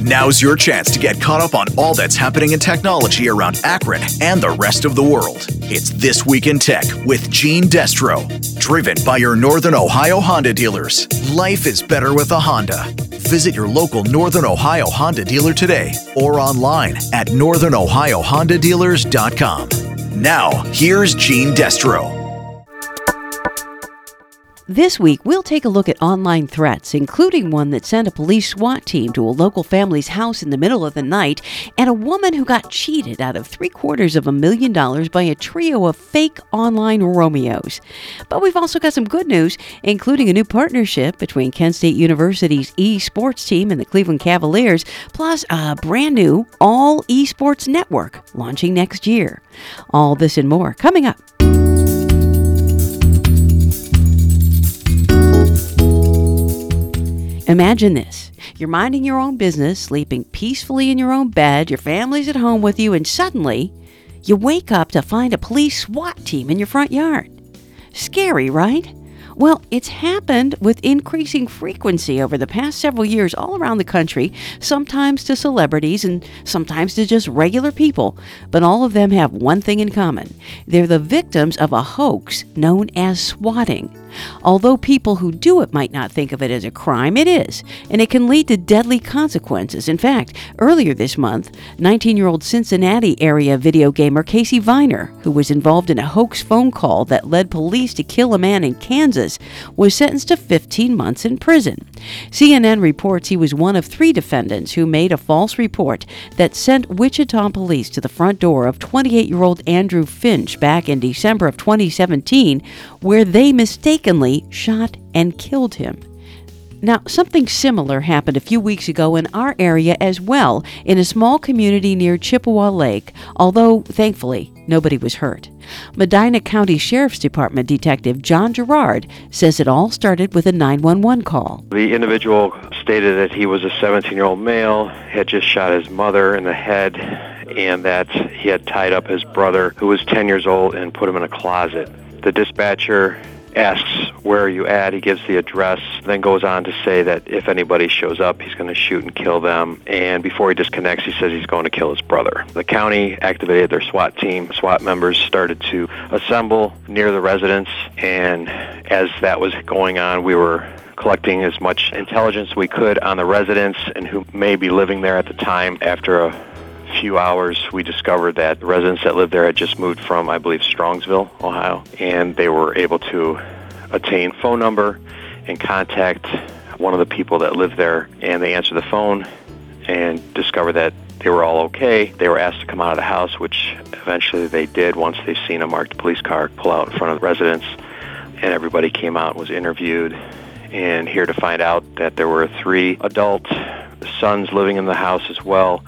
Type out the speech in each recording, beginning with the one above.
Now's your chance to get caught up on all that's happening in technology around Akron and the rest of the world. It's This Week in Tech with Jeanne Destro, driven by your Northern Ohio Honda dealers. Life is better with a Honda. Visit your local Northern Ohio Honda dealer today or online at northernohiohondadealers.com. Now, here's Jeanne Destro. This week, we'll take a look at online threats, including one that sent a police SWAT team to a local family's house in the middle of the night, and a woman who got cheated out of three quarters of a million dollars by a trio of fake online Romeos. But we've also got some good news, including a new partnership between Kent State University's esports team and the Cleveland Cavaliers, plus a brand new all esports network launching next year. All this and more coming up. Imagine this. You're minding your own business, sleeping peacefully in your own bed, your family's at home with you, and suddenly you wake up to find a police SWAT team in your front yard. Scary, right? Well, it's happened with increasing frequency over the past several years all around the country, sometimes to celebrities and sometimes to just regular people. But all of them have one thing in common they're the victims of a hoax known as swatting. Although people who do it might not think of it as a crime, it is, and it can lead to deadly consequences. In fact, earlier this month, 19 year old Cincinnati area video gamer Casey Viner, who was involved in a hoax phone call that led police to kill a man in Kansas, was sentenced to 15 months in prison. CNN reports he was one of three defendants who made a false report that sent Wichita police to the front door of 28 year old Andrew Finch back in December of 2017, where they mistakenly mistakenly shot and killed him. Now, something similar happened a few weeks ago in our area as well, in a small community near Chippewa Lake, although thankfully nobody was hurt. Medina County Sheriff's Department Detective John Gerard says it all started with a 911 call. The individual stated that he was a 17 year old male, had just shot his mother in the head, and that he had tied up his brother, who was 10 years old, and put him in a closet. The dispatcher asks where are you at he gives the address then goes on to say that if anybody shows up he's going to shoot and kill them and before he disconnects he says he's going to kill his brother. The county activated their swat team. Swat members started to assemble near the residence and as that was going on we were collecting as much intelligence we could on the residents and who may be living there at the time after a few hours, we discovered that the residents that lived there had just moved from, I believe, Strongsville, Ohio, and they were able to attain phone number and contact one of the people that lived there, and they answered the phone and discovered that they were all okay. They were asked to come out of the house, which eventually they did once they seen a marked police car pull out in front of the residence, and everybody came out and was interviewed. And here to find out that there were three adult sons living in the house as well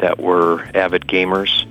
that were avid gamers,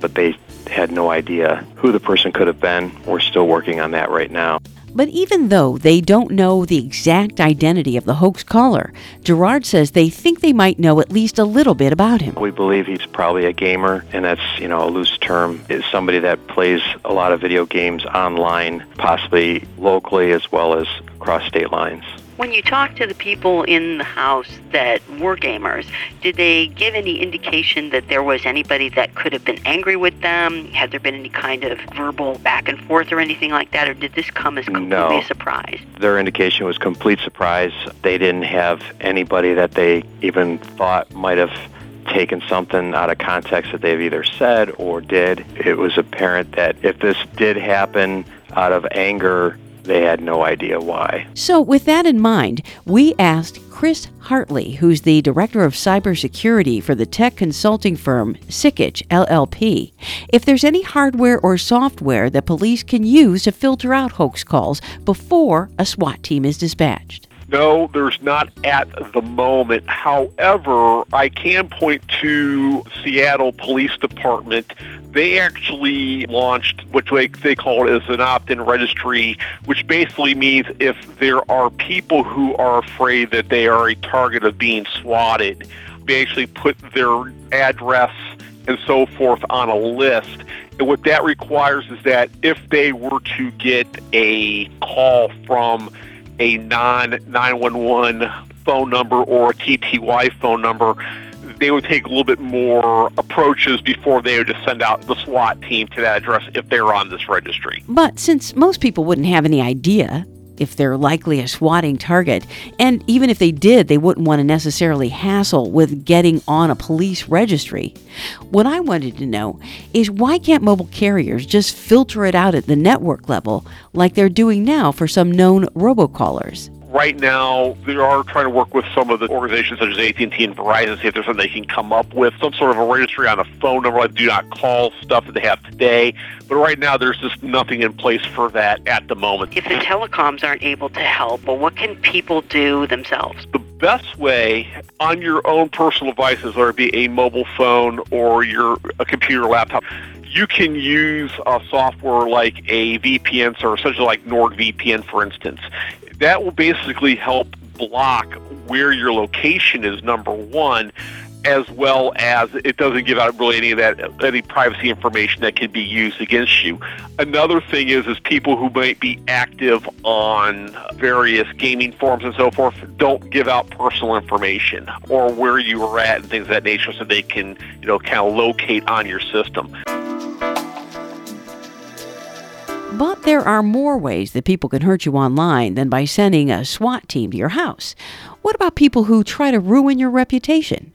but they had no idea who the person could have been. We're still working on that right now. But even though they don't know the exact identity of the hoax caller, Gerard says they think they might know at least a little bit about him. We believe he's probably a gamer, and that's, you know, a loose term. Is somebody that plays a lot of video games online, possibly locally as well as across state lines. When you talk to the people in the house that were gamers, did they give any indication that there was anybody that could have been angry with them? Had there been any kind of verbal back and forth or anything like that, or did this come as completely no. a surprise? Their indication was complete surprise. They didn't have anybody that they even thought might have taken something out of context that they've either said or did. It was apparent that if this did happen out of anger, they had no idea why. So, with that in mind, we asked Chris Hartley, who's the director of cybersecurity for the tech consulting firm Sikich LLP, if there's any hardware or software that police can use to filter out hoax calls before a SWAT team is dispatched. No, there's not at the moment. However, I can point to Seattle Police Department. They actually launched what they call it as an opt-in registry, which basically means if there are people who are afraid that they are a target of being swatted, they actually put their address and so forth on a list. And what that requires is that if they were to get a call from a non 911 phone number or a TTY phone number, they would take a little bit more approaches before they would just send out the SWAT team to that address if they're on this registry. But since most people wouldn't have any idea if they're likely a swatting target. And even if they did, they wouldn't want to necessarily hassle with getting on a police registry. What I wanted to know is why can't mobile carriers just filter it out at the network level like they're doing now for some known robocallers? Right now they are trying to work with some of the organizations such as AT&T and Verizon, see if there's something they can come up with, some sort of a registry on a phone number like do not call stuff that they have today. But right now there's just nothing in place for that at the moment. If the telecoms aren't able to help, well, what can people do themselves? The best way on your own personal devices, whether it be a mobile phone or your a computer laptop, you can use a software like a VPN service, such as like NordVPN, for instance that will basically help block where your location is, number one, as well as it doesn't give out really any of that any privacy information that can be used against you. Another thing is is people who might be active on various gaming forums and so forth don't give out personal information or where you were at and things of that nature so they can, you know, kind of locate on your system. But there are more ways that people can hurt you online than by sending a SWAT team to your house. What about people who try to ruin your reputation?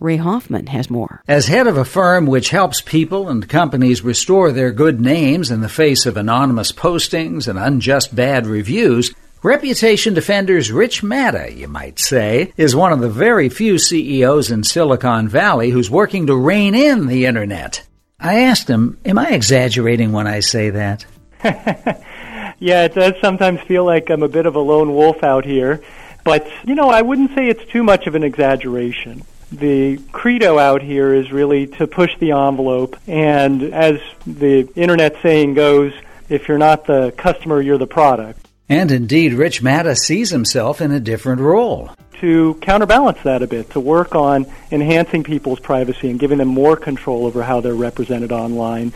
Ray Hoffman has more. As head of a firm which helps people and companies restore their good names in the face of anonymous postings and unjust bad reviews, Reputation Defenders Rich Matta, you might say, is one of the very few CEOs in Silicon Valley who's working to rein in the Internet. I asked him, Am I exaggerating when I say that? yeah, it does sometimes feel like I'm a bit of a lone wolf out here. But, you know, I wouldn't say it's too much of an exaggeration. The credo out here is really to push the envelope. And as the internet saying goes, if you're not the customer, you're the product. And indeed, Rich Matta sees himself in a different role. To counterbalance that a bit, to work on enhancing people's privacy and giving them more control over how they're represented online.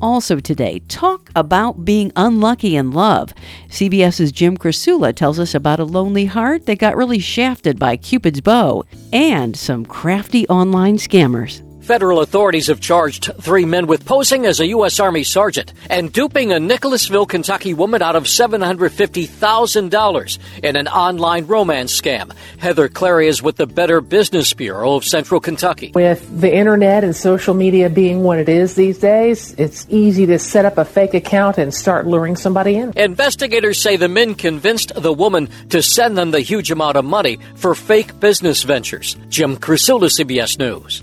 Also today, talk about being unlucky in love. CBS's Jim Krasula tells us about a lonely heart that got really shafted by Cupid's bow and some crafty online scammers. Federal authorities have charged three men with posing as a U.S. Army sergeant and duping a Nicholasville, Kentucky woman out of $750,000 in an online romance scam. Heather Clary is with the Better Business Bureau of Central Kentucky. With the internet and social media being what it is these days, it's easy to set up a fake account and start luring somebody in. Investigators say the men convinced the woman to send them the huge amount of money for fake business ventures. Jim Krasula, CBS News.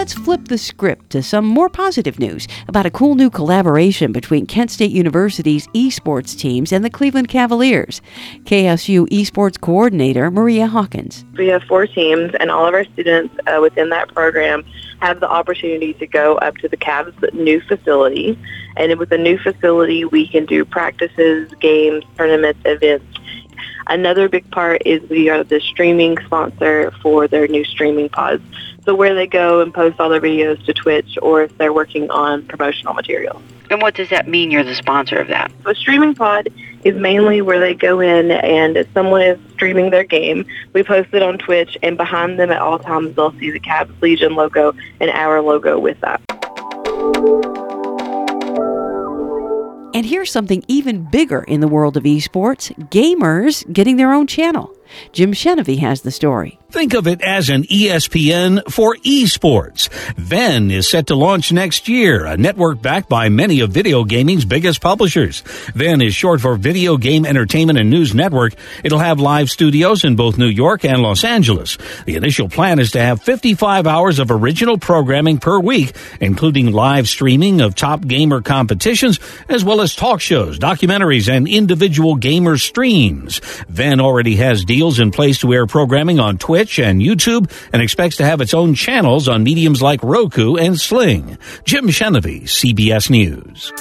Let's flip the script to some more positive news about a cool new collaboration between Kent State University's esports teams and the Cleveland Cavaliers. KSU esports coordinator Maria Hawkins. We have four teams, and all of our students uh, within that program have the opportunity to go up to the Cavs' new facility. And with the new facility, we can do practices, games, tournaments, events. Another big part is we are the streaming sponsor for their new streaming pods. So where they go and post all their videos to Twitch or if they're working on promotional material. And what does that mean you're the sponsor of that? A streaming pod is mainly where they go in and if someone is streaming their game, we post it on Twitch and behind them at all times they'll see the Cavs Legion logo and our logo with that. And here's something even bigger in the world of esports gamers getting their own channel. Jim Chenevey has the story. Think of it as an ESPN for esports. VENN is set to launch next year, a network backed by many of video gaming's biggest publishers. VENN is short for Video Game Entertainment and News Network. It'll have live studios in both New York and Los Angeles. The initial plan is to have 55 hours of original programming per week, including live streaming of top gamer competitions, as well as talk shows, documentaries, and individual gamer streams. VENN already has deals in place to air programming on Twitch Twitch and YouTube and expects to have its own channels on mediums like Roku and Sling. Jim Chenevey, CBS News.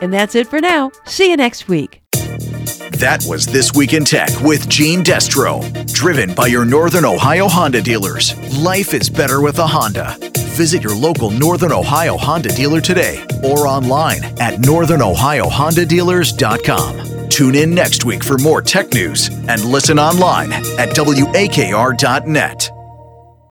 And that's it for now. See you next week. That was This Week in Tech with Jeanne Destro. Driven by your Northern Ohio Honda dealers. Life is better with a Honda. Visit your local Northern Ohio Honda dealer today or online at northernohiohondadealers.com. Tune in next week for more tech news and listen online at wakr.net.